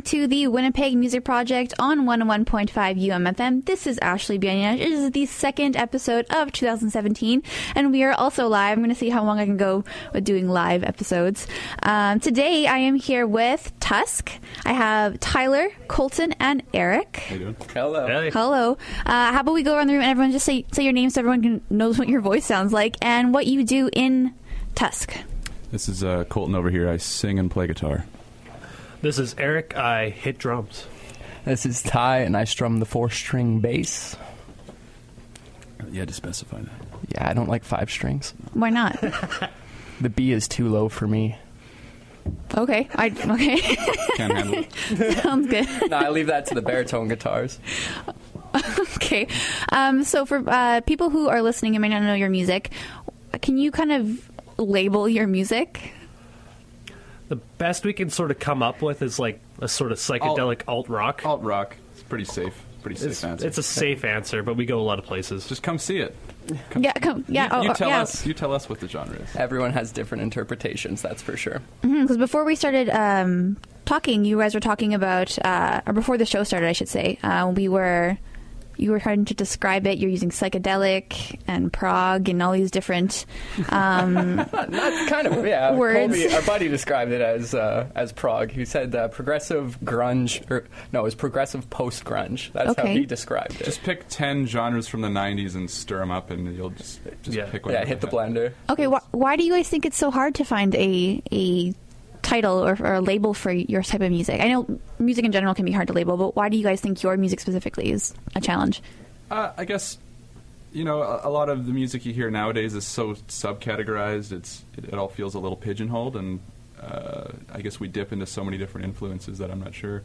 listening to the Winnipeg Music Project on 101.5 UMFM. This is Ashley Bianya. It is the second episode of 2017, and we are also live. I'm going to see how long I can go with doing live episodes. Um, today, I am here with Tusk. I have Tyler, Colton, and Eric. How you doing? Hello. Hey. Hello. Uh, how about we go around the room and everyone just say say your name so everyone can knows what your voice sounds like and what you do in Tusk. This is uh, Colton over here. I sing and play guitar. This is Eric. I hit drums. This is Ty, and I strum the four-string bass. You had to specify that. Yeah, I don't like five strings. Why not? The B is too low for me. okay. I okay. Can't handle it. Sounds good. no, I leave that to the baritone guitars. Okay. Um, so for uh, people who are listening and may not know your music, can you kind of label your music? The best we can sort of come up with is like a sort of psychedelic alt rock. Alt rock. It's pretty safe. Pretty safe It's, answer. it's a safe answer, but we go a lot of places. Just come see it. Yeah. Come, yeah. You, you oh, tell yeah. us. You tell us what the genre is. Everyone has different interpretations, that's for sure. Because before we started um, talking, you guys were talking about, uh, or before the show started, I should say, uh, we were. You were trying to describe it. You're using psychedelic and prog and all these different. Um, That's kind of yeah. Words. Colby, our buddy described it as uh, as prog. He said uh, progressive grunge, or no, it was progressive post grunge. That's how he described it. Just pick ten genres from the '90s and stir them up, and you'll just just Yeah. pick one. yeah, hit the they blender. okay, wh- why do you guys think it's so hard to find a a title or, or a label for your type of music? I know music in general can be hard to label, but why do you guys think your music specifically is a challenge? Uh, I guess you know a, a lot of the music you hear nowadays is so subcategorized. It's it, it all feels a little pigeonholed, and uh, I guess we dip into so many different influences that I'm not sure.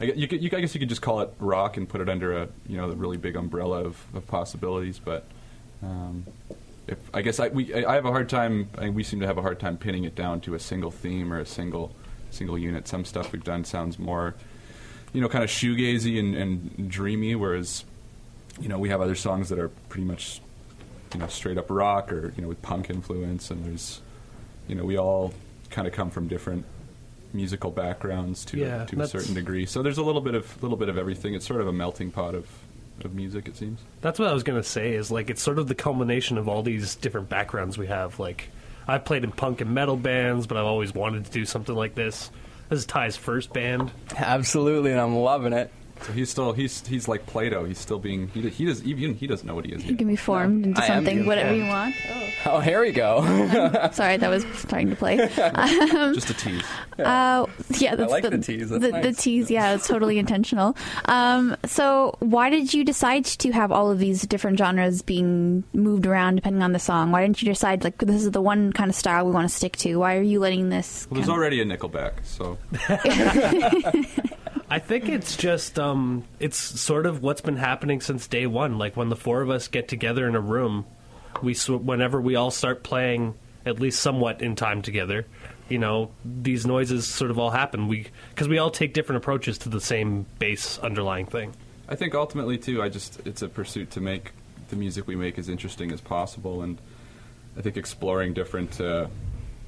I, you could, you, I guess you could just call it rock and put it under a you know the really big umbrella of, of possibilities. But um, if I guess I we I have a hard time. I we seem to have a hard time pinning it down to a single theme or a single single unit. Some stuff we've done sounds more you know kind of shoegazy and, and dreamy, whereas you know, we have other songs that are pretty much, you know, straight up rock or, you know, with punk influence. And there's, you know, we all kind of come from different musical backgrounds to, Yeah, a, to a certain degree. So there's a little bit of, little bit of everything. It's sort of a melting pot of, of music, it seems. That's what I was gonna say. Is like it's sort of the culmination of all these different backgrounds we have. Like I've played in punk and metal bands, but I've always wanted to do something like this. This is Ty's first band. Absolutely, and I'm loving it. So he's still, he's, he's like Plato. He's still being, he, he does, even he doesn't know what he is You yet. can be formed into I am something, being whatever you want. Oh, here we go. Sorry, that was starting to play. Just a tease. Uh, yeah, that's like the tease, that's the, the tease, yeah, it's totally intentional. Um, so, why did you decide to have all of these different genres being moved around depending on the song? Why didn't you decide like this is the one kind of style we want to stick to? Why are you letting this? Well, there's of- already a Nickelback, so I think it's just um, it's sort of what's been happening since day one. Like when the four of us get together in a room, we sw- whenever we all start playing at least somewhat in time together, you know, these noises sort of all happen. We because we all take different approaches to the same base underlying thing. I think ultimately too, I just it's a pursuit to make the music we make as interesting as possible, and I think exploring different uh,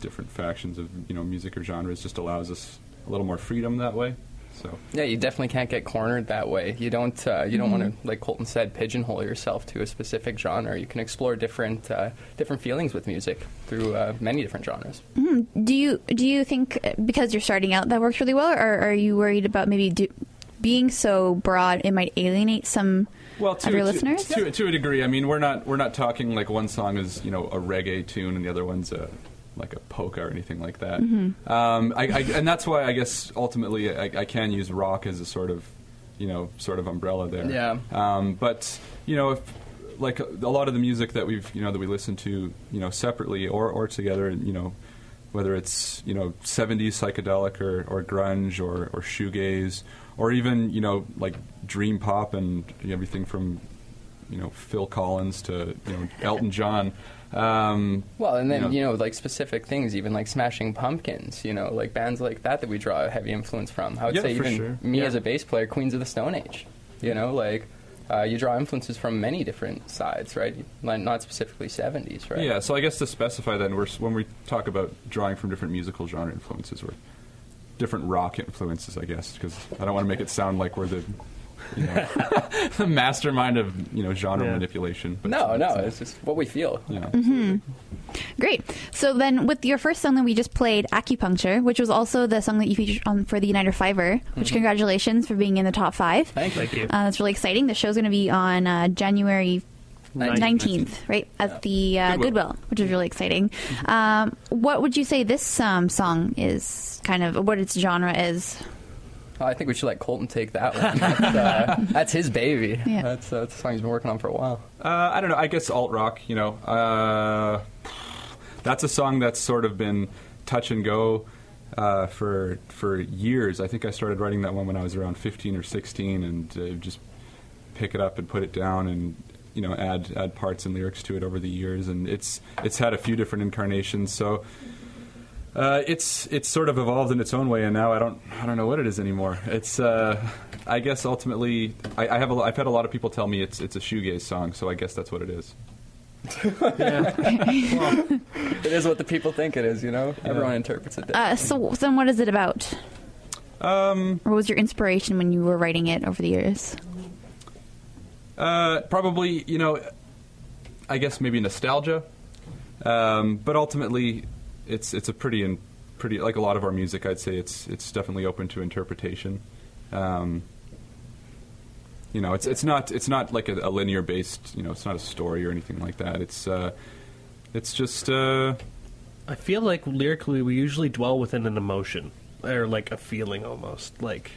different factions of you know music or genres just allows us a little more freedom that way. So Yeah, you definitely can't get cornered that way. You don't. Uh, you don't want to, like Colton said, pigeonhole yourself to a specific genre. You can explore different uh, different feelings with music through uh, many different genres. Do you do you think uh, because you're starting out that works really well, or are you worried about maybe do, being so broad it might alienate some well, to, of your to, listeners? to, to a degree, I mean we're not we're not talking like one song is you know a reggae tune and the other one's a like a polka or anything like that. Mm-hmm. Um, I, I, and that's why I guess ultimately I, I can use rock as a sort of you know sort of umbrella there. Yeah. Um, but you know, if like a lot of the music that we've you know that we listen to you know separately or or together, you know, whether it's you know 70s psychedelic or, or grunge or or shoegaze or even you know like dream pop and everything from you know Phil Collins to you know Elton John. Um, Well, and then You know- you know, like specific things, even like Smashing Pumpkins. You know, like bands like that that we draw a heavy influence from. I would Yeah, say even sure. me Yeah. as a bass player, Queens of the Stone Age. You know, like. Uh, you draw influences from many different sides, right? Not specifically 70s, right? Yeah, so I guess to specify then, we're, when we talk about drawing from different musical genre influences, we're different rock influences, I guess, because I don't want to make it sound like we're the you know, the mastermind of you know genre Yeah. manipulation. But No, it's- no, it's, it's just what we feel. you know, Mm-hmm. Great. So then, with your first song that we just played, Acupuncture, which was also the song that you featured on for the Uniter Fiver, which congratulations for being in the top five. Thank you. Thank you. Uh, that's really exciting. The show's going to be on uh, January Ninth. 19th, right? At the uh, Goodwill. Goodwill. which is really exciting. Um, what would you say this um, song is kind of, what its genre is? I think we should let Colton take that one. That's, uh, that's his baby. Yeah. That's, uh, that's a song he's been working on for a while. Uh, I don't know. I guess alt rock. You know, uh, that's a song that's sort of been touch and go uh, for for years. I think I started writing that one when I was around 15 or 16, and uh, just pick it up and put it down, and you know, add add parts and lyrics to it over the years. And it's it's had a few different incarnations. So. Uh, it's it's sort of evolved in its own way, and now I don't I don't know what it is anymore. It's uh, I guess ultimately I, I have a, lo- I've had a lot of people tell me it's it's a shoegaze song, so I guess that's what it is. It is what the people think it is, you know? Everyone interprets it differently. Uh, so, so then what is it about? Um, Or what was your inspiration when you were writing it over the years? uh, probably you know, I guess maybe nostalgia, um, but ultimately it's it's a pretty and pretty like a lot of our music. I'd say it's it's definitely open to interpretation. Um, you know, it's it's not it's not like a, a linear based. You know, it's not a story or anything like that. It's uh, it's just uh, I feel like lyrically we usually dwell within an emotion or like a feeling almost. Like,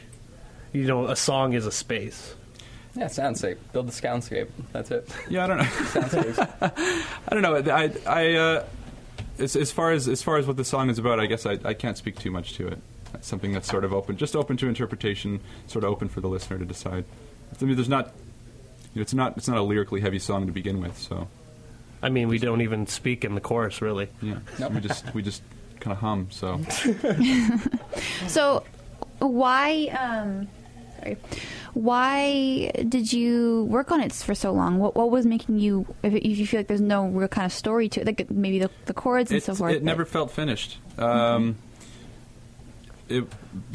you know, a song is a space. yeah, soundscape. Build the soundscape. That's it. yeah. I don't know. Soundscapes. I don't know. I I uh, as, as far as as far as what the song is about, I guess I, I can't speak too much to it. It's something that's sort of open, just open to interpretation, sort of open for the listener to decide. I mean, there's not, you know, it's not it's not a lyrically heavy song to begin with, so I mean, we don't even speak in the chorus really. yeah, Nope. we just we just kind of hum. So So, why, um, sorry, why did you work on it for so long? What, what was making you, if, if you feel like there's no real kind of story to it, like maybe the, the chords and it, so forth? it never felt finished. Um, it,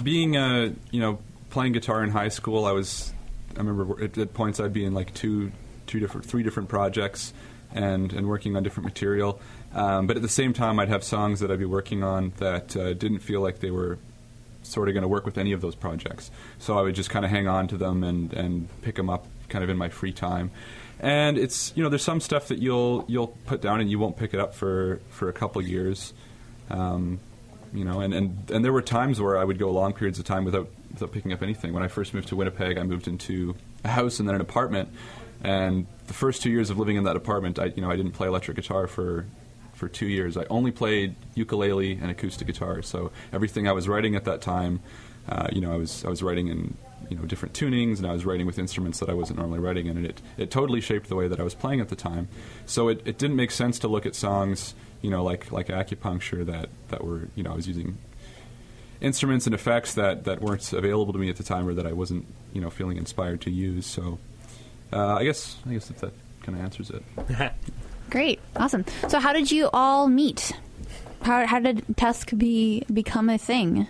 being uh, you know playing guitar in high school, I was I remember at, at points I'd be in like two two different three different projects and and working on different material. Um, but at the same time, I'd have songs that I'd be working on that uh, didn't feel like they were sort of going to work with any of those projects. So I would just kind of hang on to them and, and pick them up kind of in my free time. And it's you know there's some stuff that you'll you'll put down and you won't pick it up for, for a couple years. Um, you know, and, and, and there were times where I would go long periods of time without without picking up anything. When I first moved to Winnipeg, I moved into a house and then an apartment. And the first two years of living in that apartment, I you know I didn't play electric guitar for for two years. I only played ukulele and acoustic guitar. So everything I was writing at that time, uh, you know, I was I was writing in you know different tunings, and I was writing with instruments that I wasn't normally writing in, and it it totally shaped the way that I was playing at the time. So it, it didn't make sense to look at songs, you know, like like acupuncture that that were you know I was using instruments and effects that, that weren't available to me at the time or that I wasn't you know feeling inspired to use. So uh, I guess I guess if that kind of answers it. Great, awesome. So, how did you all meet? How, how did Tusk be become a thing?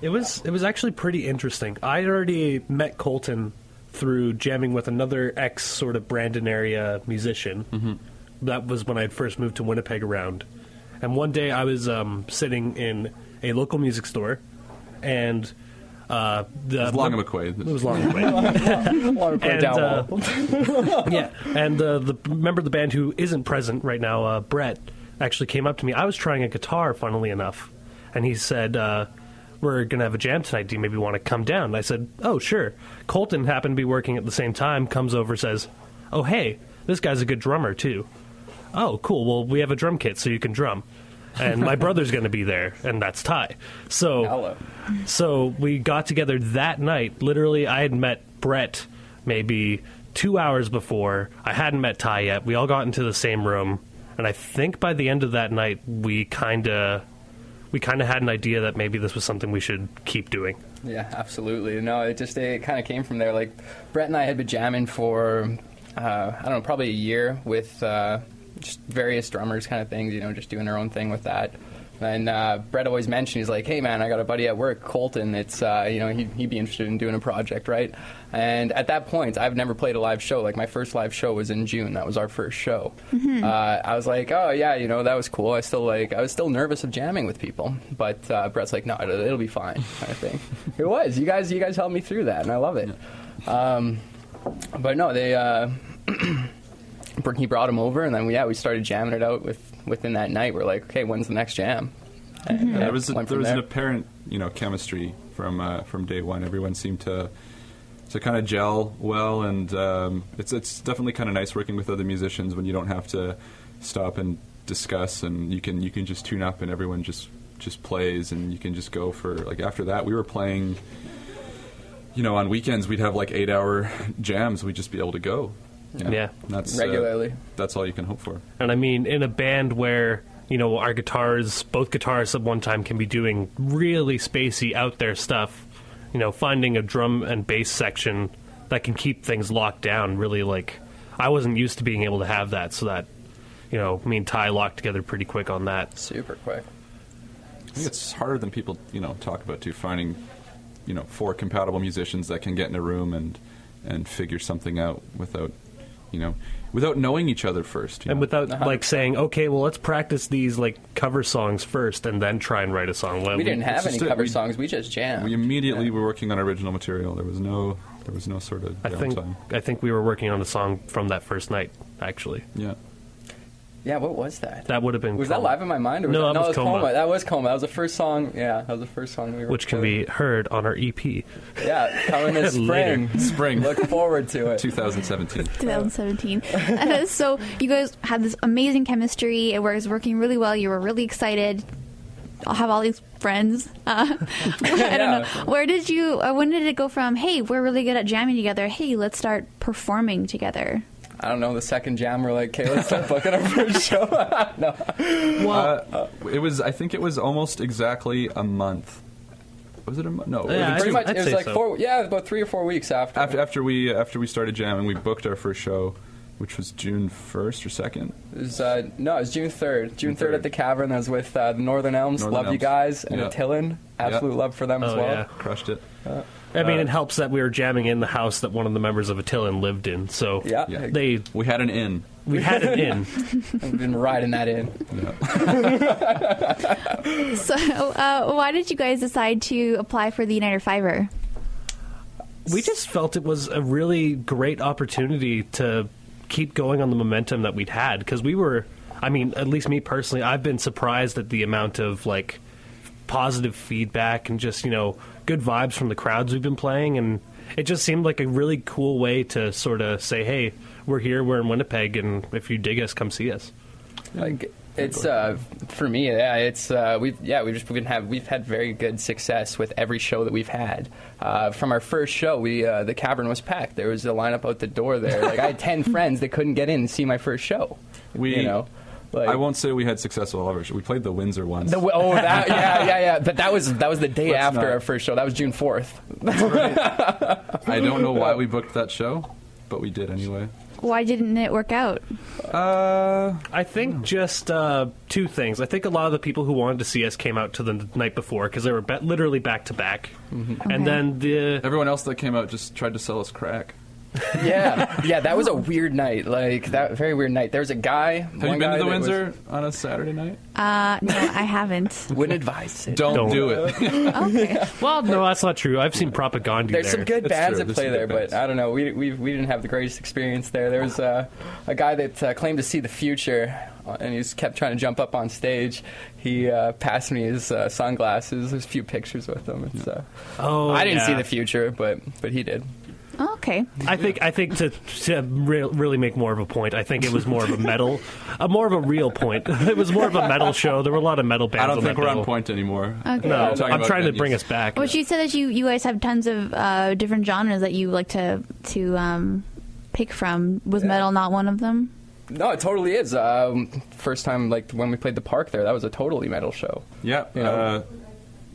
It was it was actually pretty interesting. I already met Colton through jamming with another ex sort of Brandon area musician. That was when I had first moved to Winnipeg around. And one day I was um, sitting in a local music store, and uh, the It was Long and McQuade. It was long McQuade. Want to play And, down uh, yeah, and uh, the member of the band who isn't present right now, uh, Brett, actually came up to me. I was trying a guitar, funnily enough, and he said, uh, "We're gonna have a jam tonight. Do you maybe want to come down?" And I said, "Oh, sure." Colton happened to be working at the same time. Comes over, says, "Oh, hey, this guy's a good drummer too." Oh, cool. Well, we have a drum kit, so you can drum. And my brother's going to be there, and that's Ty. So Hello. so we got together that night. Literally, I had met Brett maybe two hours before. I hadn't met Ty yet. We all got into the same room, and I think by the end of that night, we kind of we kind of had an idea that maybe this was something we should keep doing. Yeah, absolutely. No, it just it kind of came from there. Like Brett and I had been jamming for uh, I don't know, probably a year with uh, just various drummers, kind of things. You know, just doing our own thing with that. And uh, Brett always mentioned, he's like, "Hey man, I got a buddy at work, Colton. It's uh, you know he'd, he'd be interested in doing a project, right?" And at that point, I've never played a live show. Like my first live show was in June. That was our first show. Uh, I was like, "Oh yeah, you know that was cool." I still like I was still nervous of jamming with people, but uh, Brett's like, "No, it'll, it'll be fine." I think it was. You guys, you guys helped me through that, and I love it. Um, but no, they. Uh, he brought him over, and then we, yeah, we started jamming it out with within that night. We're like, okay, when's the next jam? And, Yeah, there was a, there was an apparent you know chemistry from uh, from day one. Everyone seemed to to kind of gel well, and um, it's it's definitely kind of nice working with other musicians when you don't have to stop and discuss, and you can you can just tune up, and everyone just just plays, and you can just go for like after that we were playing. You know, on weekends we'd have like eight-hour jams. We'd just be able to go. You know. Yeah. that's uh, Regularly. that's all you can hope for. And I mean, in a band where you know our guitars, both guitarists at one time can be doing really spacey, out there stuff. You know, finding a drum and bass section that can keep things locked down. Really, like I wasn't used to being able to have that, so that you know, me and Ty locked together pretty quick on that. Super quick. I think it's harder than people, you know, talk about too. Finding, you know, four compatible musicians that can get in a room and and figure something out without, you know, without knowing each other first. you And know. without Uh-huh. like saying, okay, well, let's practice these like cover songs first, and then try and write a song. Well, We didn't have it's any just a- cover we- songs. We just jammed. we immediately Yeah. were working on original material. There was no there was no sort of I think downtime. I think we were working on a song from that first night. Actually, Yeah. Yeah, what was that? that would have been was that live in my mind? Or was No, that, that was it Coma. That was Coma. That was the first song. Yeah, that was the first song we were. which can be heard on our EP. Yeah, coming this spring. Spring. Look forward to it. 2017. 2017. Uh, so you guys had this amazing chemistry. It was working really well. You were really excited. I'll have all these friends. Uh, I don't know. Where did you? Uh, when did it go from? Hey, we're really good at jamming together. Hey, let's start performing together. I don't know. The second jam, we're like, okay, let's start booking our first show. no, Uh, it was. I think it was almost exactly a month. Was it a month? No. it was pretty much. I'd it was like so. four. Yeah, about three or four weeks after. after after we after we started jamming, we booked our first show, which was June first or second. It was, uh, no, it was June 3rd. June 3rd, 3rd. at the Cavern. That was with uh, the Northern Elms. Northern love you guys. And Yeah. Attilan. Absolute love for them as Oh, well. yeah. Crushed it. I mean, Uh, it helps that we were jamming in the house that one of the members of Attilan lived in. So Yeah. Yeah. they We had an inn. we had it in. I've been riding that in. Yeah. So, uh, why did you guys decide to apply for the Uniter Fiver? we just felt it was a really great opportunity to keep going on the momentum that we'd had because we were i mean at least me personally i've been surprised at the amount of like positive feedback and just you know good vibes from the crowds we've been playing and it just seemed like a really cool way to sort of say hey we're here we're in winnipeg and if you dig us come see us Like it's uh, for me, yeah. It's uh, we've yeah we've just we've have we've had very good success with every show that we've had. Uh, from our first show, we uh, the cavern was packed. There was a lineup out the door there. Like I had ten friends that couldn't get in and see my first show. We- you know, like I won't say we had successful all of. We played the Windsor once. The, oh, that, yeah, yeah, yeah. But that was that was the day Let's after not- our first show. That was June fourth. I don't know why we booked that show, but we did anyway. Why didn't it work out? Uh, I think just uh, two things. I think a lot of the people who wanted to see us came out to the night before because they were ba- literally back to back, and then the everyone else that came out just tried to sell us crack. Yeah, yeah. That was a weird night. Like that very weird night. There was a guy. Have one you been guy to the that was- Windsor on a Saturday night? Uh, no, I haven't. Wouldn't advise it. Don't, Don't. do it. Okay. well, no, that's not true. I've seen Propagandhi There's there. some good It's bands true. that play there, but. I don't know. We, we, we didn't have the greatest experience there. There was uh, a guy that uh, claimed to see the future, uh, and he just kept trying to jump up on stage. He uh, passed me his uh, sunglasses. There's a few pictures with him. It's, uh, Oh, I didn't see the future, but but he did. Okay. I think I think to, to re- really make more of a point, I think it was more of a metal, a more of a real point. It was more of a metal show. There were a lot of metal bands. I don't on think we're bill. on point anymore. Okay. No, I'm talking I'm trying to bring us back. Well, she said that you you guys have tons of uh, different genres that you like to to um, pick from. Was metal not one of them? No, it totally is. Um, first time, like when we played the park there, that was a totally metal show. Yeah, You know,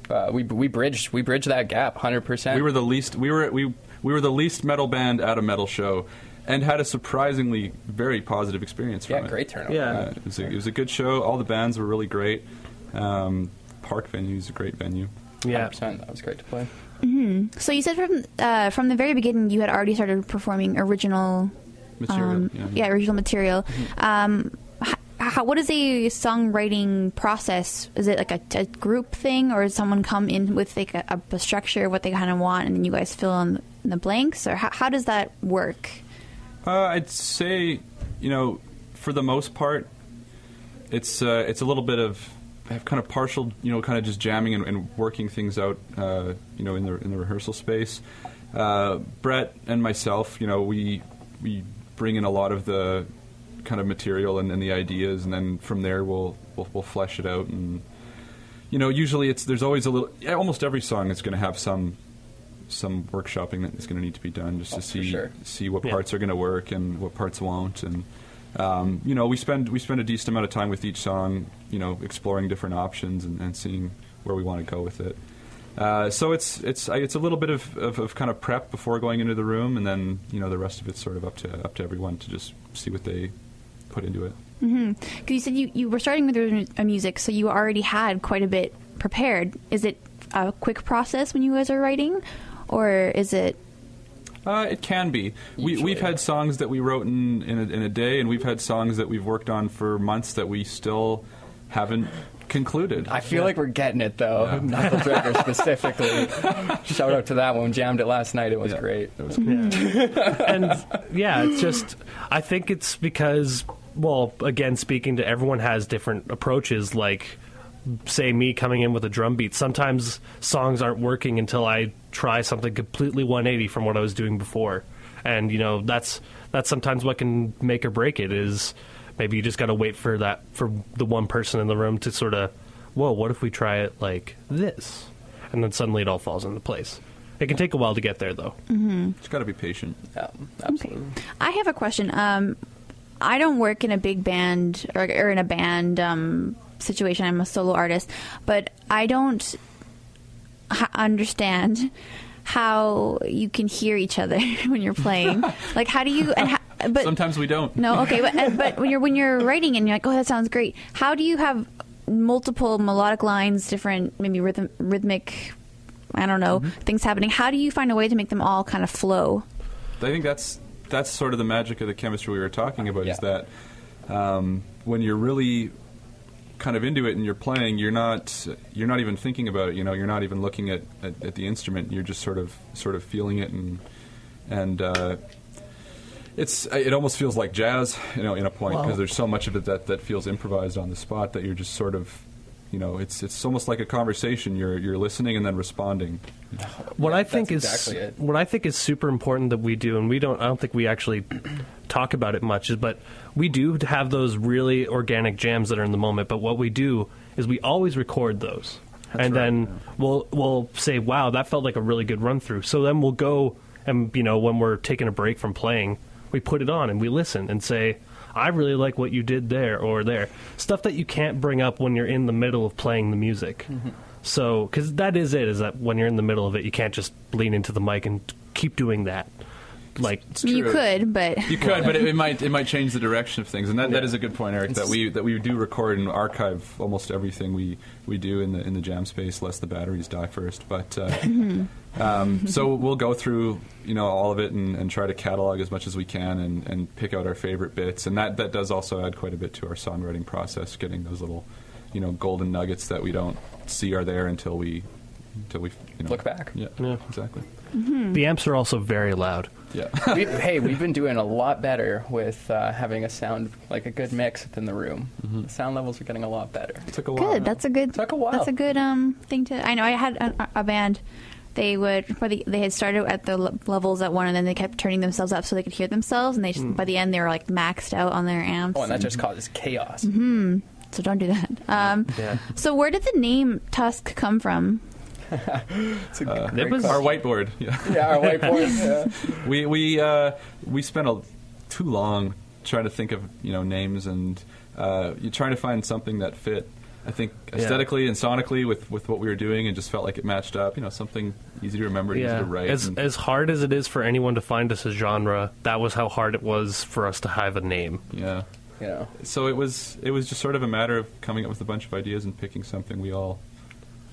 uh, Uh, we we bridged we bridged that gap, hundred percent. we were the least. We were we we were the least metal band at a metal show, and had a surprisingly very positive experience from yeah, it. great turnout. Yeah. Uh, it, was a, it was a good show. All the bands were really great. Um, park venue is a great venue. Yeah. 100%. That was great to play. So you said from uh, from the very beginning you had already started performing original Material. um, yeah. yeah, original material. Um, h- how, what is a songwriting process? Is it like a, a group thing, or does someone come in with like a, a structure, what they kind of want, and then you guys fill in the blanks, or how, how does that work? Uh, I'd say, you know, for the most part, it's uh, it's a little bit of kind of partial, you know, kind of just jamming and, and working things out, uh, you know, in the in the rehearsal space. Uh, Brett and myself, you know, we we bring in a lot of the kind of material and, and the ideas, and then from there we'll, we'll we'll flesh it out and. You know, usually it's there's always a little. Almost every song is going to have some some workshopping that is going to need to be done just Oh, to see sure. see what Yeah. parts are going to work and what parts won't and um, you know we spend we spend a decent amount of time with each song you know exploring different options and, and seeing where we want to go with it uh, so it's it's it's a little bit of, of, of kind of prep before going into the room and then you know the rest of it's sort of up to up to everyone to just see what they put into it Because you said you, you were starting with your uh, music, so you already had quite a bit prepared. Is it a quick process when you guys are writing, or is it? Uh, it can be. We, Usually. we've had songs that we wrote in in a, in a day, and we've had songs that we've worked on for months that we still haven't concluded. I feel like we're getting it though. Yeah. Knuckle Dragger specifically. Shout out to that one. Jammed it last night. It was Yeah, great. It was and yeah, it's just I think it's because well, again, speaking to everyone has different approaches. Like, say me coming in with a drum beat. Sometimes songs aren't working until I try something completely 180 from what I was doing before, and you know that's that's sometimes what can make or break it. Is maybe you just got to wait for that for the one person in the room to sort of, whoa, what if we try it like this, and then suddenly it all falls into place. It can take a while to get there, though. it's got to be patient. Yeah, absolutely. I have a question. Um, I don't work in a big band or, or in a band um, situation. I'm a solo artist, but I don't h- understand how you can hear each other when you're playing. like, how do you? And how, but Sometimes we don't. no, okay, but but when you're when you're writing and you're like, oh, that sounds great. How do you have multiple melodic lines, different maybe rhythm, rhythmic, I don't know, things happening? How do you find a way to make them all kind of flow? I think that's that's sort of the magic of the chemistry we were talking about. Is that um, when you're really kind of into it and you're playing, you're not you're not even thinking about it. You know, you're not even looking at, at, at the instrument. You're just sort of sort of feeling it and and. Uh, it's it almost feels like jazz, you know, in a point because Well- there's so much of it that, that feels improvised on the spot that you're just sort of, you know, it's it's almost like a conversation. You're you're listening and then responding. what Yeah, I think is exactly what I think is super important that we do, and we don't. I don't think we actually talk about it much, but we do have those really organic jams that are in the moment. But what we do is we always record those, and right, then we'll we'll say, "Wow, that felt like a really good run through." So then we'll go and you know when we're taking a break from playing, we put it on and we listen and say. I really like what you did there or there. Stuff that you can't bring up when you're in the middle of playing the music. So, because that is it, is that when you're in the middle of it, you can't just lean into the mic and keep doing that. Like, It's I you could, but You could, but it, it might it might change the direction of things, and that, that Yeah. is a good point, Eric. That we that we do record and archive almost everything we, we do in the in the jam space, lest the batteries die first. But uh, um, so we'll go through you know all of it and, and try to catalog as much as we can and, and pick out our favorite bits, and that that does also add quite a bit to our songwriting process, getting those little you know golden nuggets that we don't see are there until we until we you know Look back. Yeah, Yeah. exactly. the amps are also very loud. Yeah. we, hey, we've been doing a lot better with uh, having a sound like a good mix within the room. The sound levels are getting a lot better. It took a while. good. That's a good. Took a while. That's a good um thing to. I know I had a, a band. They would, by the, they had started at the le- levels at one, and then they kept turning themselves up so they could hear themselves. And they, just, by the end, they were like maxed out on their amps. Oh, and that just causes chaos. Hmm. so don't do that. Um, Yeah. So where did the name Tusk come from? It's a Uh, great it was- Our whiteboard. Yeah. yeah, our whiteboard. yeah. we we uh, we spent a, too long trying to think of you know names and uh, you're trying to find something that fit. I think aesthetically and sonically with, with what we were doing, and just felt like it matched up. You know, something easy to remember, easy to write. As and- as hard as it is for anyone to find us a genre, that was how hard it was for us to have a name. yeah, You know. so it was it was just sort of a matter of coming up with a bunch of ideas and picking something we all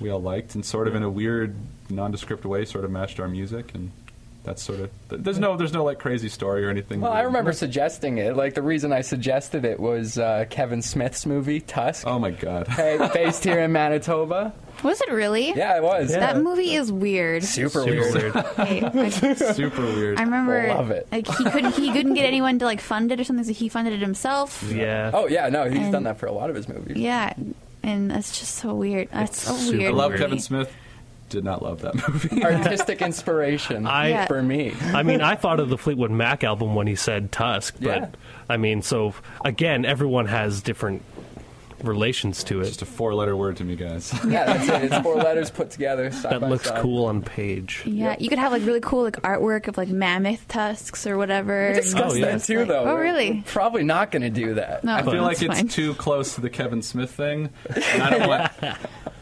we all liked and sort of in a weird nondescript way sort of matched our music and that's sort of there's no there's no like crazy story or anything. Well, I remember suggesting it. Like the reason I suggested it was uh, Kevin Smith's movie Tusk, Oh my god. hey, based here in Manitoba. Was it really? Yeah, it was. That movie is weird. Super, Super weird. weird. Hey, I, Super weird. I remember Love it. like he couldn't he couldn't get anyone to like fund it or something, so he funded it himself. Yeah. Oh yeah, no, he's And- done that for a lot of his movies. Yeah, and that's just so weird. That's so weird. I love weird. Kevin Smith. Did not love that movie. Artistic inspiration I- for me. I mean, I thought of the Fleetwood Mac album when he said Tusk, but Yeah. I mean, so again, everyone has different relations to it. Just a four-letter word to me, guys. Yeah, that's it. It's four letters put together. Side That by looks side. cool on page. Yeah, you could have like really cool like artwork of like mammoth tusks or whatever. We discussed Oh, yeah. that too, Like- though. Oh, really? we're probably not going to do that. No, I feel like that's it's fine. too close to the Kevin Smith thing. And I don't want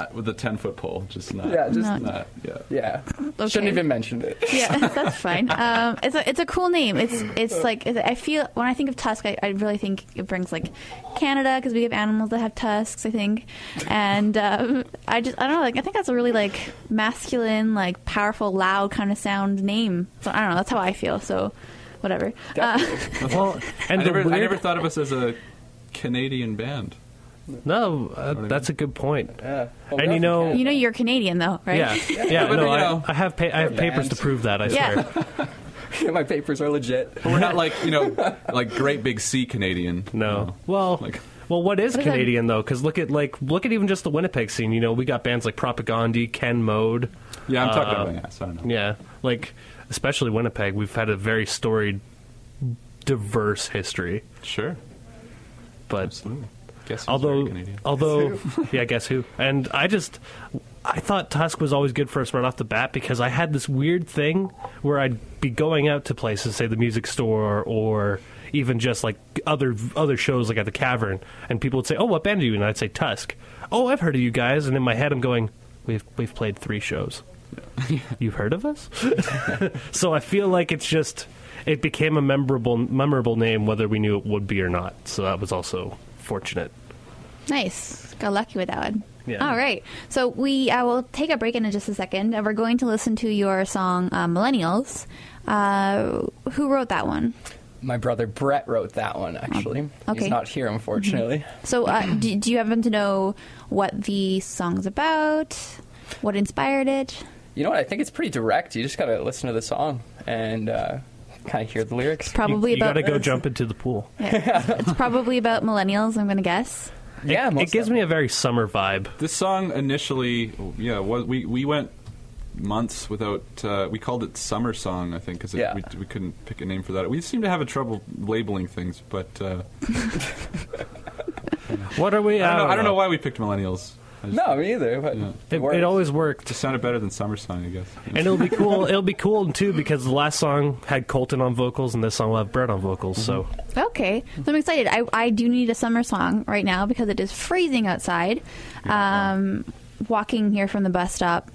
uh, with a ten-foot pole. Just not. Yeah, just No. not. Yeah. yeah. Okay. Shouldn't even mention it. yeah, that's fine. Um, it's a it's a cool name. It's it's like I feel when I think of tusk, I, I really think it brings like Canada because we have animals that have tusks. I think, and um, I just I don't know. Like I think that's a really like masculine, like powerful, loud kind of sound name. So I don't know. That's how I feel. So whatever. Uh, Well, I and the never, I never thought of us as a Canadian band. No, uh, that's a good point. yeah. Well, And you know- from you know, you're Canadian though, right? Yeah, yeah. but, no, you know, I, I have pa- I have we're papers to prove that. I Yeah. swear. Canada. my papers are legit. But we're not like you know, like great big C Canadian. No. Well, Like- well, what is What is that? Canadian though? Because look at like look at even just the Winnipeg scene. You know, we got bands like Propagandhi, Ken Mode. Yeah, I'm talking Uh, about that. ass. I don't know. Yeah, like especially Winnipeg, we've had a very storied, diverse history. Sure. But Absolutely. Guess who's although, very Canadian. although, yeah, guess who? And I just, I thought Tusk was always good for us right off the bat because I had this weird thing where I'd be going out to places, say the music store or even just like other other shows like at the Cavern, and people would say, "Oh, what band are you?" And I'd say Tusk. Oh, I've heard of you guys. And in my head, I'm going, "We've we've played three shows. You've heard of us?" so I feel like it's just it became a memorable memorable name whether we knew it would be or not. So that was also fortunate. Nice. Got lucky with that one. Yeah. All right. So we uh, will take a break in just a second, and we're going to listen to your song uh, "Millennials." Uh, who wrote that one? My brother Brett wrote that one, actually. okay. He's not here, unfortunately. So, uh, do, do you happen to know what the song's about? What inspired it? You know what? I think it's pretty direct. You just got to listen to the song and uh, kind of hear the lyrics. Probably you, you about. gotta go jump into the pool. Yeah. it's probably about millennials. I'm going to guess. Yeah, it, it gives me a very summer vibe. This song initially, yeah, was, we we went months without. Uh, we called it summer song, I think, because Yeah. we, we couldn't pick a name for that. We seem to have a trouble labeling things, but uh, What are we? I, don't know, I don't know why we picked millennials. I just- No, me either. But Yeah. it, It, works. it always worked, just sounded better than summer song, I guess. and it'll be cool. it'll be cool too because the last song had Colton on vocals, and this song will have Brett on vocals. So Okay, so I'm excited. I, I do need a summer song right now because it is freezing outside. Um, walking here from the bus stop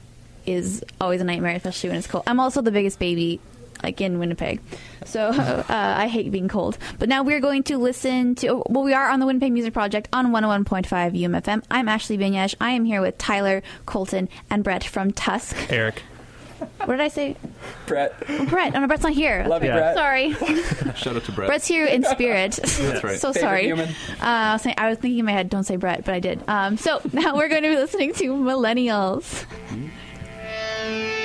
is always a nightmare, especially when it's cold. I'm also the biggest baby, like in Winnipeg, so uh, I hate being cold. But now we're going to listen to. Well, we are on the Winnipeg Music Project on 101.5 UMFM. I'm Ashley Benyaj. I am here with Tyler, Colton, and Brett from Tusk. Eric, What did I say? Brett. Brett. Oh, no, Brett's not here. Love you, Yeah. Brett. Sorry. Shout out to Brett. Brett's here in spirit. That's right. so Favorite sorry. human. Uh, I, was saying, I was thinking in my head, don't say Brett, but I did. Um, so now we're going to be listening to Millennials. Go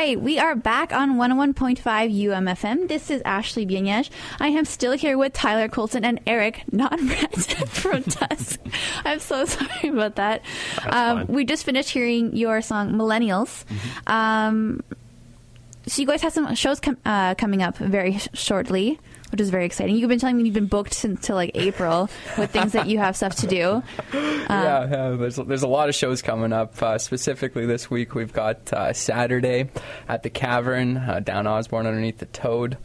right, we are back on 101.5 UMFM. This is Ashley Bienyej. I am still here with Tyler Colton and Eric, not Brett, from Tusk. I'm so sorry about that. Um, we just finished hearing your song Millennials. Um, so you guys have some shows com- uh, coming up very sh- shortly, which is very exciting. You've been telling me you've been booked until like April with things that you have stuff to do. yeah, yeah, there's there's a lot of shows coming up. Uh, specifically this week, we've got uh, Saturday at the Cavern uh, down Osborne underneath the Toad.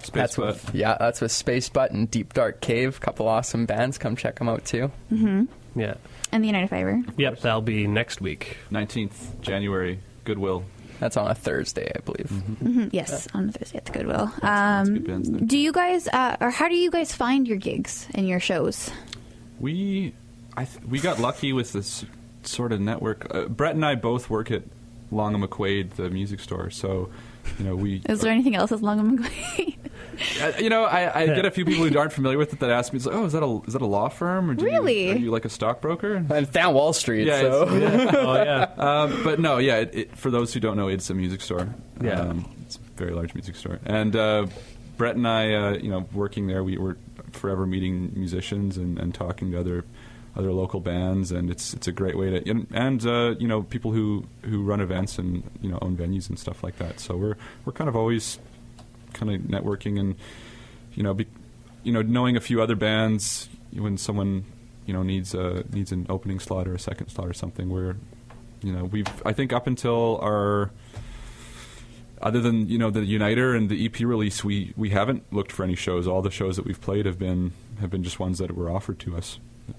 Space that's Butt. with yeah, that's with Space Butt and Deep Dark Cave. couple awesome bands. Come check them out too. Mm-hmm. Yeah. And the Uniter Fiver. Yep, that'll be next week. 19th January, Goodwill. That's on a Thursday, I believe. Mhm, Yes, on Thursday at the Goodwill. lots Um, bands do you guys, uh, or how do you guys find your gigs and your shows? We, I th- we got lucky with this sort of network. Uh, Brett and I both work at Long and McQuade, the music store. So, you know, we. Is there anything else as long as McQueen? Uh, you know, I, I get a few people who aren't familiar with it that ask me, it's like, "Oh, is that a is that a law firm? Or do Really? You, are you like a stockbroker?" And it's down Wall Street, Yeah, so it's- oh yeah. um, but no, yeah. It, it, for those who don't know, it's a music store. Yeah. um, it's a very large music store. And uh, Brett and I, uh, you know, working there, we were forever meeting musicians and, and talking to other other local bands, and it's it's a great way to and, and uh, you know people who who run events and you know own venues and stuff like that. So we're we're kind of always kind of networking and you know be, you know knowing a few other bands when someone you know needs a needs an opening slot or a second slot or something we're you know we've I think up until our other than you know the Uniter and the EP release we we haven't looked for any shows all the shows that we've played have been have been just ones that were offered to us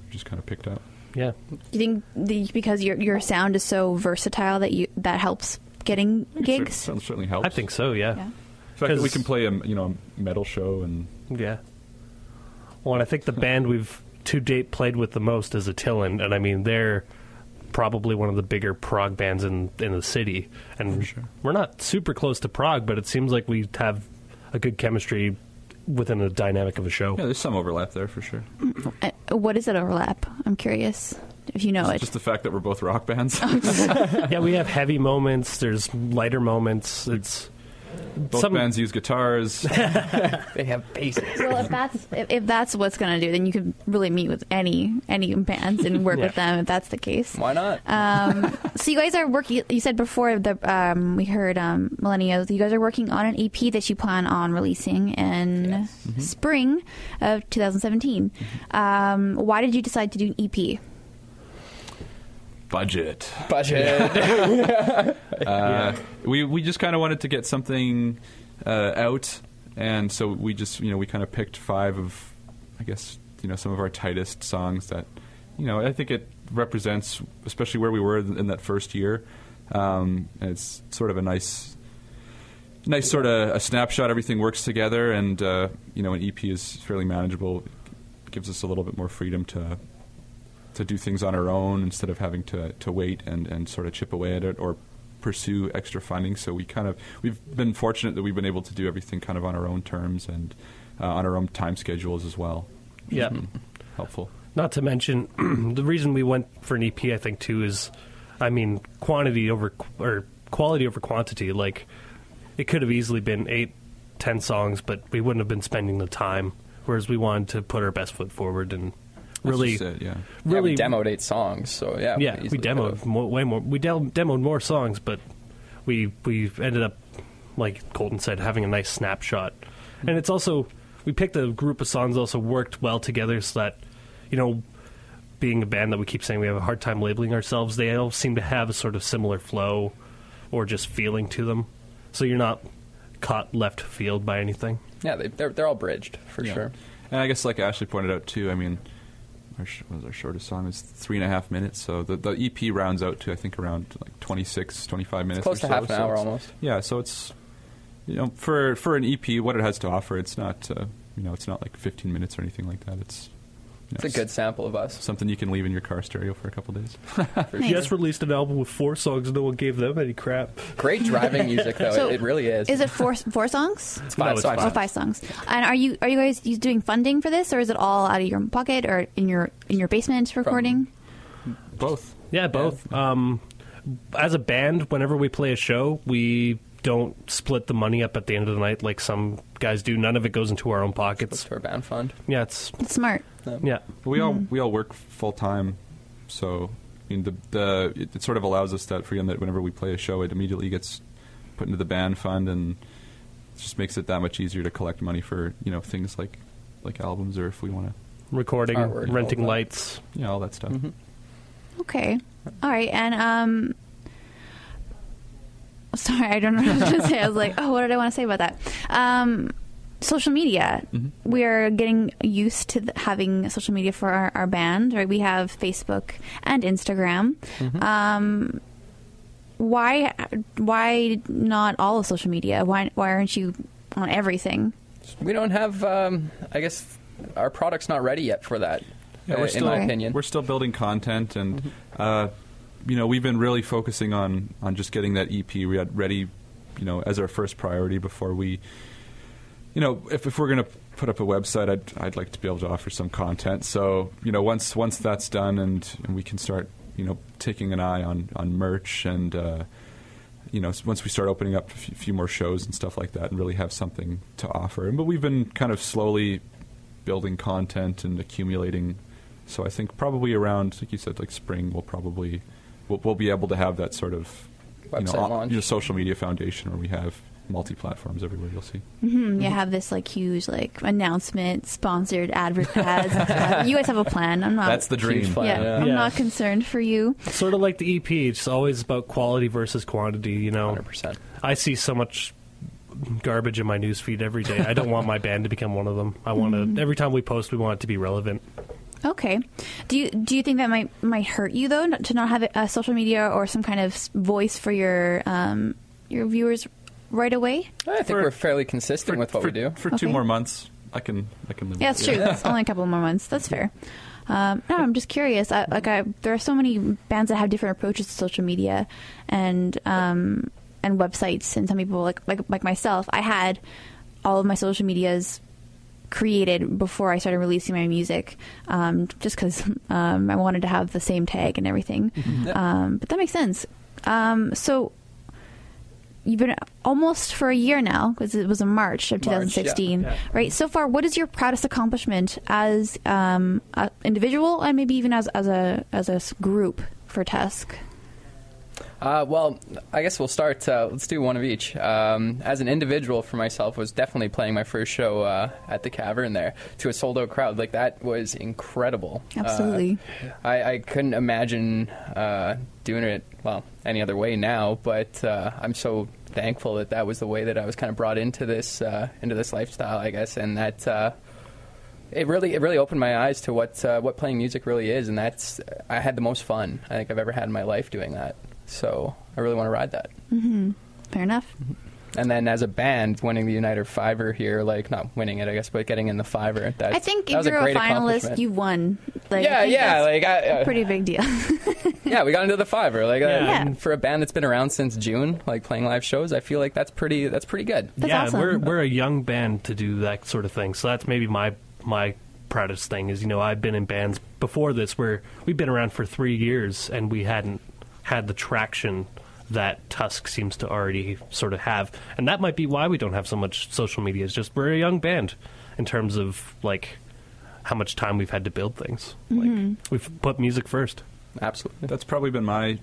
just kind of picked up Yeah. Do you think the, because your your sound is so versatile that you that helps getting gigs? Cer- certainly helps I think so, yeah. Yeah. the fact that we 'Cause- can play a you know a metal show and Yeah. Well, and I think the band we've to date played with the most is Attilan, and I mean they're probably one of the bigger prog bands in in the city, and sure. we're not super close to prog, but it seems like we have a good chemistry within the dynamic of a show. yeah there's some overlap there for sure Uh, what is that overlap? I'm curious if you know just, it. just the fact that we're both rock bands yeah, we have heavy moments. There's lighter moments. It's both some- bands use guitars they have basses. well, if that's if, if that's what's gonna do, then you could really meet with any any bands and work Yeah. with them if that's the case. Why not? Um, so you guys are working. You said before the um, we heard um, Millennials. You guys are working on an EP that you plan on releasing in spring of 2017. Um, why did you decide to do an E EP? Budget Budget. Uh, we we just kind of wanted to get something uh, out, and so we just you know we kind of picked five of, I guess you know some of our tightest songs that, you know I think it represents especially where we were in that first year. Um, and it's sort of a nice, nice sort of a snapshot. Everything works together, and uh, you know an EP is fairly manageable. It gives us a little bit more freedom to to do things on our own instead of having to, to wait and, and sort of chip away at it or pursue extra funding. So we kind of we've been fortunate that we've been able to do everything kind of on our own terms and uh, on our own time schedules as well. Yeah. helpful. Not to mention, the reason we went for an EP, I think, too, is, I mean, quantity over or quality over quantity. Like, it could have easily been eight, ten songs, but we wouldn't have been spending the time. Whereas we wanted to put our best foot forward and really, it, yeah. really yeah, we demoed eight songs, so yeah. yeah, we easily demoed could've. way more. We del- demoed more songs, but we we ended up, like Colton said, having a nice snapshot. Mm-hmm. And it's also we picked a group of songs that also worked well together, so that you know, being a band that we keep saying we have a hard time labeling ourselves, they all seem to have a sort of similar flow or just feeling to them. So you're not caught left field by anything. Yeah, they, they're they're all bridged for Yeah. sure. And I guess like Ashley pointed out too, I mean, our, sh- what was our shortest song? It's three and a half minutes. So the, the EP rounds out to I think around like 26, 25 minutes. close or to so. half an So hour almost. Yeah, so it's you know for for an EP, what it has to offer, it's not uh, you know it's not like 15 minutes or anything like that. It's It's know, a good sample of us. something you can leave in your car stereo for a couple days. For sure. Just released an album with four songs, no one gave them any crap. Great driving music though. So, it, it really is. Is it four four songs? It's No, five it's songs. Oh, five songs. And are you are you guys you doing funding for this, or is it all out of your pocket, or in your in your basement recording? Both. Yeah, both. Um, as a band, whenever we play a show, we don't split the money up at the end of the night like some guys do. None of it goes into our own pockets. It's pockets. for a band fund. Yeah, it's It's smart. Yeah. We all we all work full time, so I mean the the it, it sort of allows us that freedom that whenever we play a show, it immediately gets put into the band fund, and it just makes it that much easier to collect money for you know things like like albums or if we want to Recording, Artwork, renting all that. lights. yeah all that stuff. Mhm. Okay. All right. And um sorry, I don't know what to say. I was like, oh, what did I want to say about that? Um social media. Mhm. We're getting used to th- having social media for our, our band, right? We have Facebook and Instagram. Um why why not all of social media? Why why aren't you on everything? We don't have. Um, I guess our product's not ready yet for that. Yeah, uh, we're in my opinion. we're still building content, and uh, you know we've been really focusing on on just getting that EP re- ready, you know, as our first priority before we, you know, if, if we're going to put up a website, I'd I'd like to be able to offer some content. So you know, once once that's done, and, and we can start, you know, taking an eye on on merch and. Uh, you know, once we start opening up a few, few more shows and stuff like that, and really have something to offer. But we've been kind of slowly building content and accumulating. So I think probably around, like you said, like spring, we'll probably we'll, we'll be able to have that sort of you know, Website launch. you know, social media foundation where we have multi platforms everywhere. You'll see. hmm You have this like huge like announcement, sponsored advert ads. You guys have a plan. I'm not. That's the dream. Plan, yeah, yeah. I'm Yeah. not concerned for you. Sort of like the EP. It's always about quality versus quantity. You know, Hundred percent. I see so much garbage in my newsfeed every day. I don't want my band to become one of them. I want to. Every time we post, we want it to be relevant. Okay. Do you do you think that might might hurt you though to not have a social media or some kind of voice for your um, your viewers right away? I think For- we're fairly consistent with what for, we do. for two more months. I can I can live. Yeah, that's true. That's only a couple more months. That's fair. Um, no, I'm just curious. I, like, I, there are so many bands that have different approaches to social media and um, and websites, and some people like like like myself. I had all of my social medias created before I started releasing my music, um, just because um, I wanted to have the same tag and everything. Um, but that makes sense. Um, so you've been almost for a year now because it was in March of March, yeah. 2016, Yeah. right? So far, what is your proudest accomplishment as um, an individual and maybe even as as a as a group for Tusk? Uh, well, I guess we'll start. Uh, let's do one of each. Um, as an individual, for myself, was definitely playing my first show uh, at the Cavern there to a sold out crowd. Like that was incredible. Uh, Absolutely. I, I couldn't imagine uh, doing it well any other way now, but uh, I'm so thankful that that was the way that I was kind of brought into this uh, into this lifestyle, I guess, and that uh, it really it really opened my eyes to what uh, what playing music really is, and that's I had the most fun I think I've ever had in my life doing that. So I really want to ride that. Fair enough. And then as a band, winning the Uniter Fiver here, like not winning it, I guess, but getting in the Fiver. That, I think that if was you're a, great finalist, accomplishment. you won. Like, yeah, think yeah, that's like I, a uh, pretty big deal. yeah, we got into the Fiver. Like uh, Yeah. Yeah. for a band that's been around since June, like playing live shows, I feel like that's pretty. That's pretty good. That's yeah, awesome. we're we're a young band to do that sort of thing. So that's maybe my my proudest thing is you know I've been in bands before this where we've been around for three years and we hadn't had the traction that Tusk seems to already sort of have, and that might be why we don't have so much social media. It's just we're a young band in terms of like how much time we've had to build things. Like we've put music first. Absolutely. That's probably been my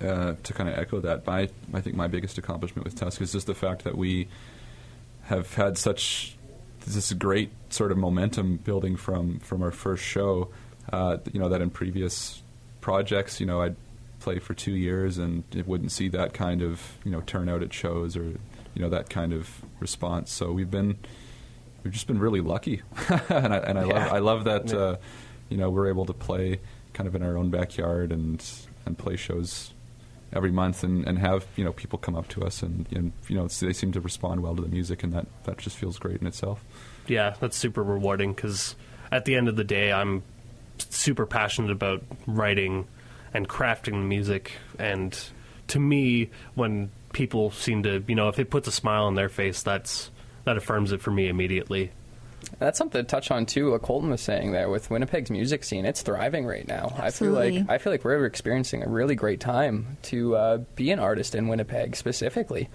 uh, to kind of echo that. My I think my biggest accomplishment with Tusk is just the fact that we have had such this great sort of momentum building from from our first show. Uh, you know that in previous projects, you know I'd play for two years and it wouldn't see that kind of you know turnout at shows or you know that kind of response. So we've been we've just been really lucky, and I, and I Yeah. love I love that uh, you know we're able to play kind of in our own backyard and and play shows every month and, and have you know people come up to us and, and you know they seem to respond well to the music and that that just feels great in itself. yeah, that's super rewarding because at the end of the day, I'm super passionate about writing and crafting the music. And to me, when people seem to, you know, if it puts a smile on their face, that's that affirms it for me immediately. That's something to touch on too. What Colton was saying there with Winnipeg's music scene, it's thriving right now. I feel Absolutely. like I feel like we're experiencing a really great time to uh, be an artist in Winnipeg specifically.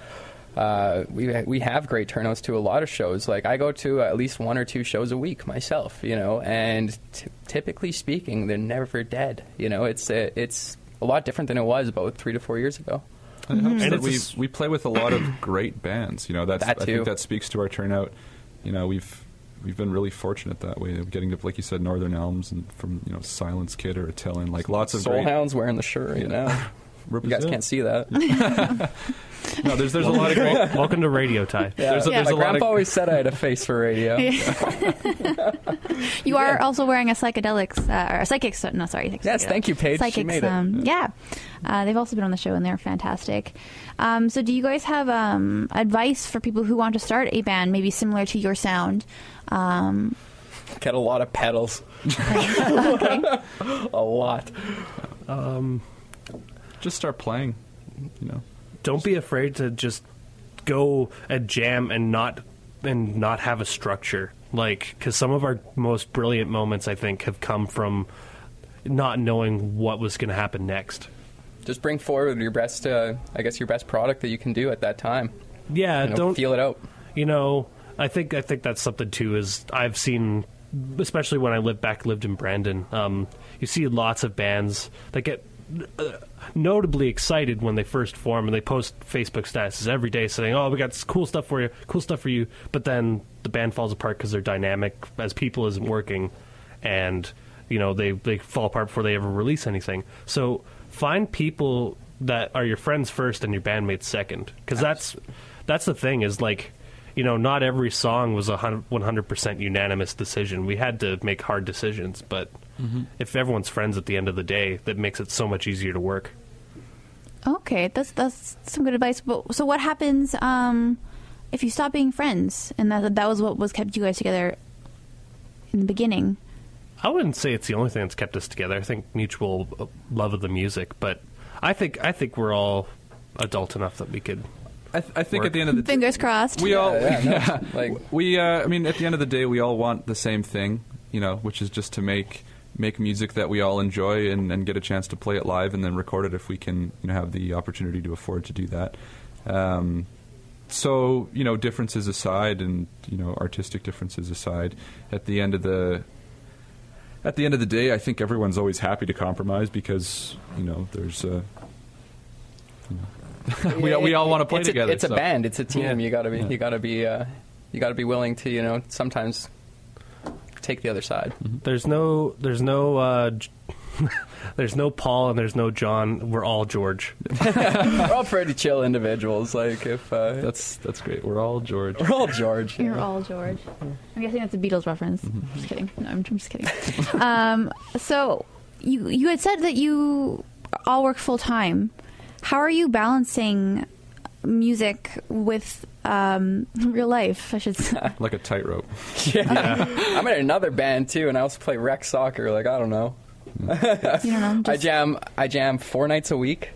Uh, we we have great turnouts to a lot of shows. Like I go to at least one or two shows a week myself, you know, and t- typically speaking, they're never dead. You know, it's uh, it's a lot different than it was about three to four years ago. It helps And we we play with a lot of great bands. You know, that's That I think that speaks to our turnout. You know, we've we've been really fortunate that way of getting to, like you said, Northern Elms and from you know Silence Kid or Attilan, like lots of Soul great. Hounds wearing the shirt right now. You guys can't see that. No, there's there's a lot of great. Welcome to Radio Tie. Yeah. There's a, Yeah. there's My a lot grandpa of always said I had a face for radio. You are also wearing a psychedelics uh, or a psychics. No, sorry. Yes, thank you, Paige. She Psychics. made it. Um, yeah, uh, they've also been on the show and they're fantastic. Um, so, do you guys have um, advice for people who want to start a band, maybe similar to your sound? Um, Get a lot of pedals. okay. A lot. Just start playing. You know, Don't be afraid to just go and jam and not and not have a structure. Like, because some of our most brilliant moments, I think, have come from not knowing what was going to happen next. Just bring forward your best, uh, I guess, your best product that you can do at that time. Yeah, You know, don't feel it out. you know i think i think that's something too is i've seen especially when i lived back lived in brandon um, you see lots of bands that get notably excited when they first form and they post facebook statuses every day saying oh we got cool stuff for you cool stuff for you. But then the band falls apart because their dynamic as people isn't working and you know they they fall apart before they ever release anything. So find people that are your friends first and your bandmates second. Because that's that's the thing is like you know not every song was a 100% unanimous decision. We had to make hard decisions but if everyone's friends at the end of the day that makes it so much easier to work Okay, that's that's some good advice. But so, what happens um, if you stop being friends? And that that was what was kept you guys together in the beginning. I wouldn't say it's the only thing that's kept us together. I think mutual uh, love of the music, but I think I think we're all adult enough that we could. I, th- I think Work. at the end of the day, Fingers crossed. we all Yeah, yeah, no, yeah. like- we uh, I mean at the end of the day we all want the same thing, you know, which is just to make make music that we all enjoy and, and get a chance to play it live and then record it if we can you know have the opportunity to afford to do that. Um, so you know differences aside and you know artistic differences aside, at the end of the at the end of the day, I think everyone's always happy to compromise because you know there's a. You know, we, we all want to play it's a, together. It's a band. It's a team. Yeah. You gotta be. Yeah. You gotta be. Uh, you gotta be willing to. You know, sometimes take the other side. There's no there's no uh, J- there's no Paul and there's no John. We're all George. We're all pretty chill individuals. Like if uh, That's that's great. We're all George. we're all George. You're all George. I'm guessing that's a Beatles reference. Just kidding. No, I'm just kidding. um, so you you had said that you all work full time. How are you balancing music with um, real life? I should say. like a tightrope. Yeah. I'm in another band too, and I also play rec soccer. Like I don't know. You don't know. I jam. I jam four nights a week.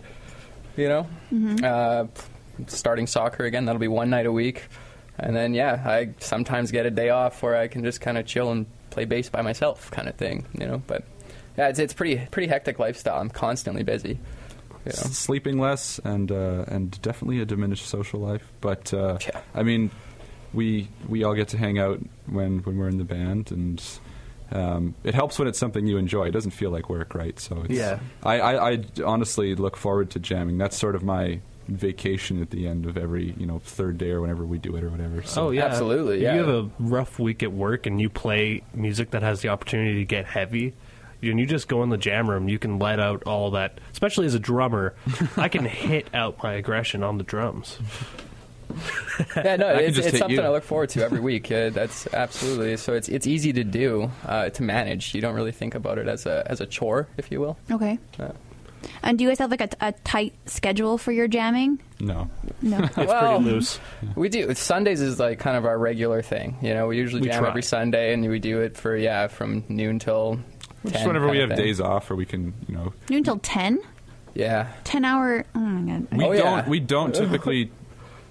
You know, Mm-hmm. uh, starting soccer again. That'll be one night a week, and then yeah, I sometimes get a day off where I can just kind of chill and play bass by myself, kind of thing. You know, but yeah, it's it's pretty pretty hectic lifestyle. I'm constantly busy. You know. S- Sleeping less and uh, and definitely a diminished social life. But uh, Yeah. I mean, we we all get to hang out when when we're in the band, and um, it helps when it's something you enjoy. It doesn't feel like work, right? So it's, Yeah. I, I I honestly look forward to jamming. That's sort of my vacation at the end of every you know third day or whenever we do it or whatever. So Oh yeah, Absolutely, If yeah. you have a rough week at work and you play music that has the opportunity to get heavy, and you just go in the jam room, you can let out all that. Especially as a drummer, I can hit out my aggression on the drums. Yeah, no, it's, it's something you. I look forward to every week. Uh, that's absolutely so. It's it's easy to do uh, to manage. You don't really think about it as a as a chore, if you will. okay. Yeah. And do you guys have like a, a tight schedule for your jamming? no, No. It's Well, pretty loose. We do. Sundays is like kind of our regular thing. You know, we usually We jam try. every Sunday, and we do it for yeah from noon till. 10 just whenever we have thing. days off, or we can you know Noon till ten. Yeah. Ten hour. Oh my god. we Oh, yeah. don't we don't typically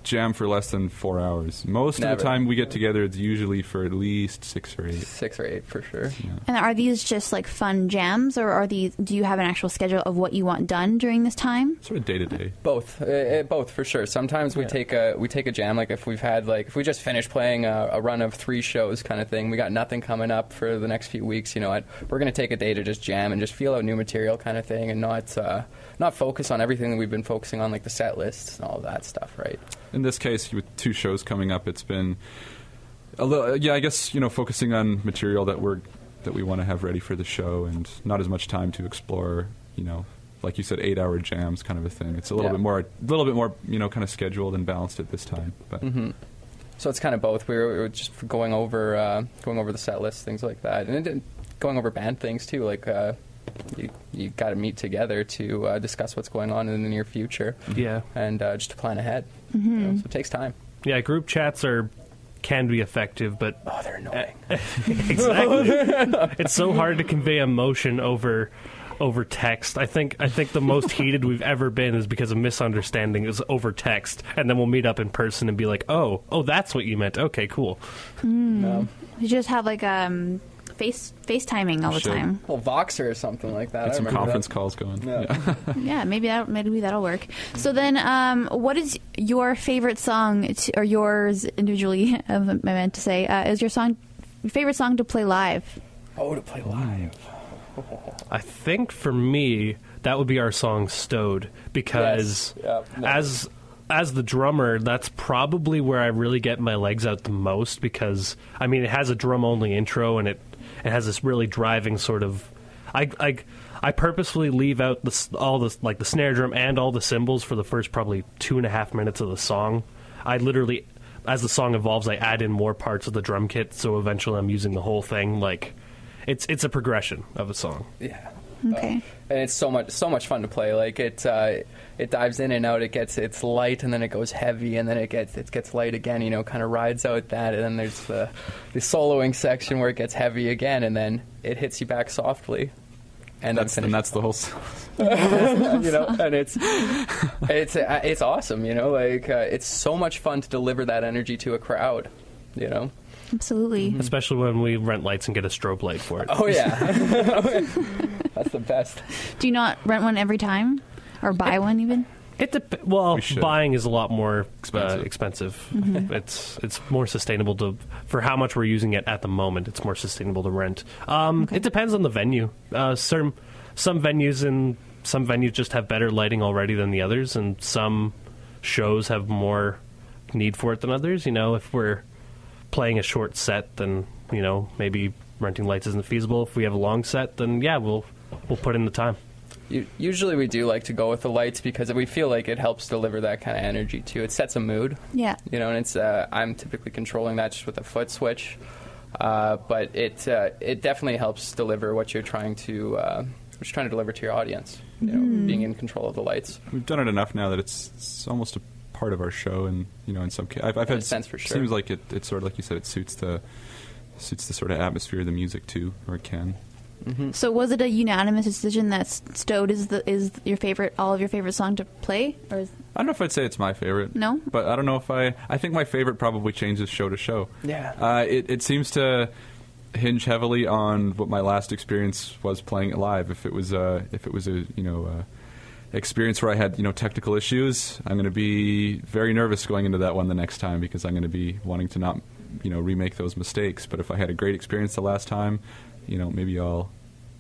jam for less than four hours. Most of the time we get together, it's usually for at least six or eight. Six or eight for sure. And are these just like fun jams, or are these? Do you have an actual schedule of what you want done during this time? Sort of day to day. Both, uh, uh, both for sure. Sometimes we take a we take a jam. Like if we've had like if we just finished playing a, a run of three shows, kind of thing. We got nothing coming up for the next few weeks. You know, what? we're gonna take a day to just jam and just feel out new material, kind of thing, and not uh, not focus on everything that we've been focusing on, like the set lists and all of that stuff, right? In this case, with two shows coming up, it's been a little. Yeah, I guess you know, focusing on material that we're that we want to have ready for the show, and not as much time to explore. You know, like you said, eight-hour jams, kind of a thing. It's a little Yeah. bit more, a little bit more, you know, kind of scheduled and balanced at this time. But hmm So it's kind of both. We were, we were just going over uh, going over the set list, things like that, and it, going over band things too. Like uh, you you got to meet together to uh, discuss what's going on in the near future, Yeah, and uh, just to plan ahead. You know, so it takes time. yeah. Group chats are can be effective, but Oh, they're annoying. exactly, it's so hard to convey emotion over over text. I think I think the most heated we've ever been is because of misunderstanding is over text, and then we'll meet up in person and be like, "Oh, oh, that's what you meant." Okay, cool. No. You just have like um face FaceTiming all the Should. time. Well, Voxer or something like that. get I some remember conference that. calls going. Yeah. Yeah, maybe that maybe that'll work. So then, um, what is your favorite song, to, or yours individually? I meant to say, uh, is your song your favorite song to play live? Oh, to play live. I think for me that would be our song "Stowed" because Yes. Yeah, no. as as the drummer, that's probably where I really get my legs out the most because I mean it has a drum only intro and it it has this really driving sort of I I I purposefully leave out the, all the like the snare drum and all the cymbals for the first probably two and a half minutes of the song. I literally, as the song evolves, I add in more parts of the drum kit, so eventually I'm using the whole thing. Like, it's it's a progression of a song. Yeah. Okay. and it's so much so much fun to play. Like it uh, it dives in and out. It gets it's light and then it goes heavy and then it gets it gets light again. You know, kind of rides out that and then there's the the soloing section where it gets heavy again and then it hits you back softly. And That's, and that's the whole. you know, and it's it's uh, it's awesome. You know, like uh, it's so much fun to deliver that energy to a crowd. You know. Absolutely. Especially when we rent lights and get a strobe light for it. Oh yeah, that's the best. Do you not rent one every time, or buy one even? It dep- well, We buying is a lot more Expensive. Uh, expensive. It's it's more sustainable to for how much we're using it at the moment. It's more sustainable to rent. Um, It depends on the venue. Uh, some some venues and some venues just have better lighting already than the others, and some shows have more need for it than others. You know, if we're playing a short set, then you know maybe renting lights isn't feasible. If we have a long set, then yeah, we'll we'll put in the time. Usually we do like to go with the lights because we feel like it helps deliver that kind of energy too. It sets a mood, Yeah. you know, and it's uh, I'm typically controlling that just with a foot switch, uh, but it uh, it definitely helps deliver what you're trying to uh, what you're trying to deliver to your audience. You know, being in control of the lights. We've done it enough now that it's, it's almost a part of our show, and you know, in some cases, I've, I've had sense, for sure. Seems like it. It's sort of like you said. It suits the suits the sort of atmosphere of the music too, or it can. So was it a unanimous decision that Stowed is the is your favorite, all of your favorite song to play, or is, I don't know if I'd say it's my favorite. No? but I don't know if I. I think my favorite probably changes show to show. Yeah. Uh, it, it seems to hinge heavily on what my last experience was playing it live. If it was, uh, if it was a, you know, uh, experience where I had, you know, technical issues, I'm going to be very nervous going into that one the next time because I'm going to be wanting to not, you know, remake those mistakes. But if I had a great experience the last time, you know, maybe I'll.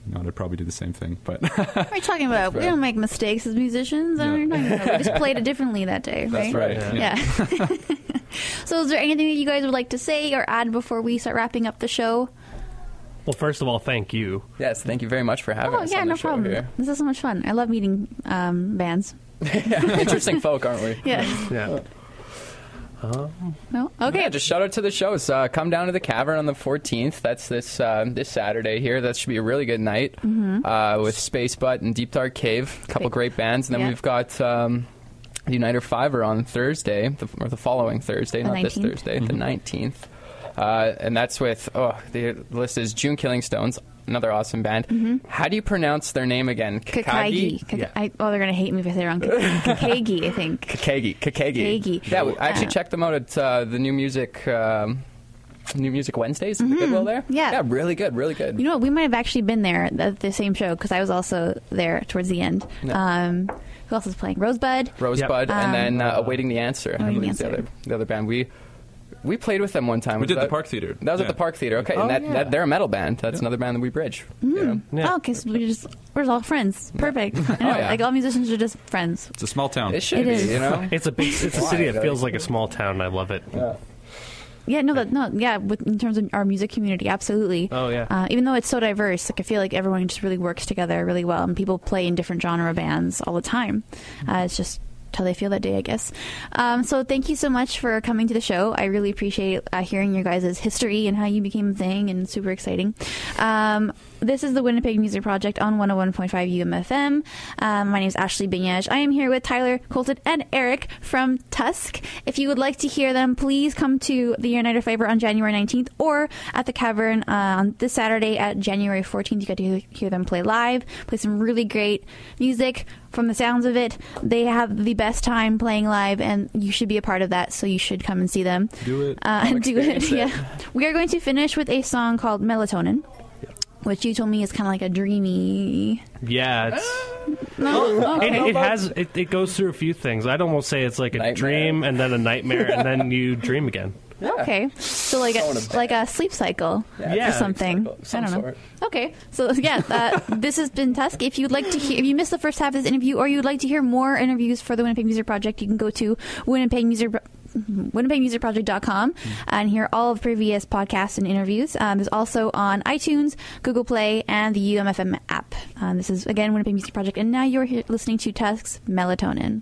You know, I'd probably do the same thing, but what are you talking about? We don't make mistakes as musicians. I don't know what you're talking about. We just played it differently that day, right? that's right. Yeah. Yeah. so, is there anything that you guys would like to say or add before we start wrapping up the show? Well, first of all, thank you. Yes, thank you very much for having Oh us yeah, on the no show problem. here. This is so much fun. I love meeting um, bands. Interesting folk, aren't we? Yeah. Yeah. no. Okay. Yeah, just shout out to the shows. Uh, come down to the Cavern on the 14th. That's this uh, this Saturday here. That should be a really good night uh, with Space Butt and Deep Dark Cave. A couple Great. great bands, and then Yeah. we've got um, the Uniter Fiver on Thursday, the, or the following Thursday, The not this 19th. Thursday, the 19th. Uh, and that's with oh the list is June Killing Stones, another awesome band. How do you pronounce their name again? Kakagi. Kak- Yeah. I, oh, they're gonna hate me if I say it wrong. Kakagi, I think. Kakagi. Kakagi. Kakagi. Yeah, I actually Uh, checked them out at uh, the New Music. Um, New Music Wednesdays in the Goodwill there. Mm-hmm. Yeah. yeah, really good, really good. You know what? We might have actually been there at the same show because I was also there towards the end. Yeah. Um, who else was playing? Rosebud. Rosebud, Yep. and then uh, Um, awaiting the answer. I Awaiting believe the the other the other band. We we played with them one time. We Was did the Park Theater. That was at the Park Theater. Okay, Oh, and that, yeah. that, they're a metal band. That's another band that we bridge. you know? Yeah. Oh, okay. So we just we're all friends. Perfect. I. Oh, yeah. Like all musicians are just friends. It's a small town. It should It be, is. you know. It's a big. It's a city that feels like a small town. I love it. Yeah. No. That no. Yeah. With, in terms of our music community, absolutely. Oh, yeah. Uh, even though it's so diverse, like I feel like everyone just really works together really well, and people play in different genre bands all the time. Uh, it's just how they feel that day, I guess. Um, so thank you so much for coming to the show. I really appreciate uh, hearing your guys' history and how you became a thing, and super exciting. Um, this is the Winnipeg Music Project on 101.5 UMFM. Um, my name is Ashley Binyaj. I am here with Tyler Colton and Eric from Tusk. If you would like to hear them, please come to the Uniter Fiver on January 19th or at the Cavern uh, on this Saturday at January 14th. You get to hear them play live, play some really great music. From the sounds of it, they have the best time playing live, and you should be a part of that. So you should come and see them. Do it. Uh, I'll do it. it. Yeah. We are going to finish with a song called Melatonin, which you told me is kind of like a dreamy. Yeah, it's, No, it, it has. It, it goes through a few things. I'd almost say it's like a Nightmare. dream and then a nightmare and then you dream again. Okay, so like a like a sleep cycle Yeah, or something. cycle some I don't know. sort. Okay, so yeah, uh, this has been Tusk. If you'd like to hear, if you missed the first half of this interview, or you'd like to hear more interviews for the Winnipeg Music Project, you can go to Winnipeg Music. WinnipegMusicProject.com and hear all of previous podcasts and interviews. Um, there's also on iTunes, Google Play, and the UMFM app. Um, this is again Winnipeg Music Project, and now you're here listening to Tusk's Melatonin.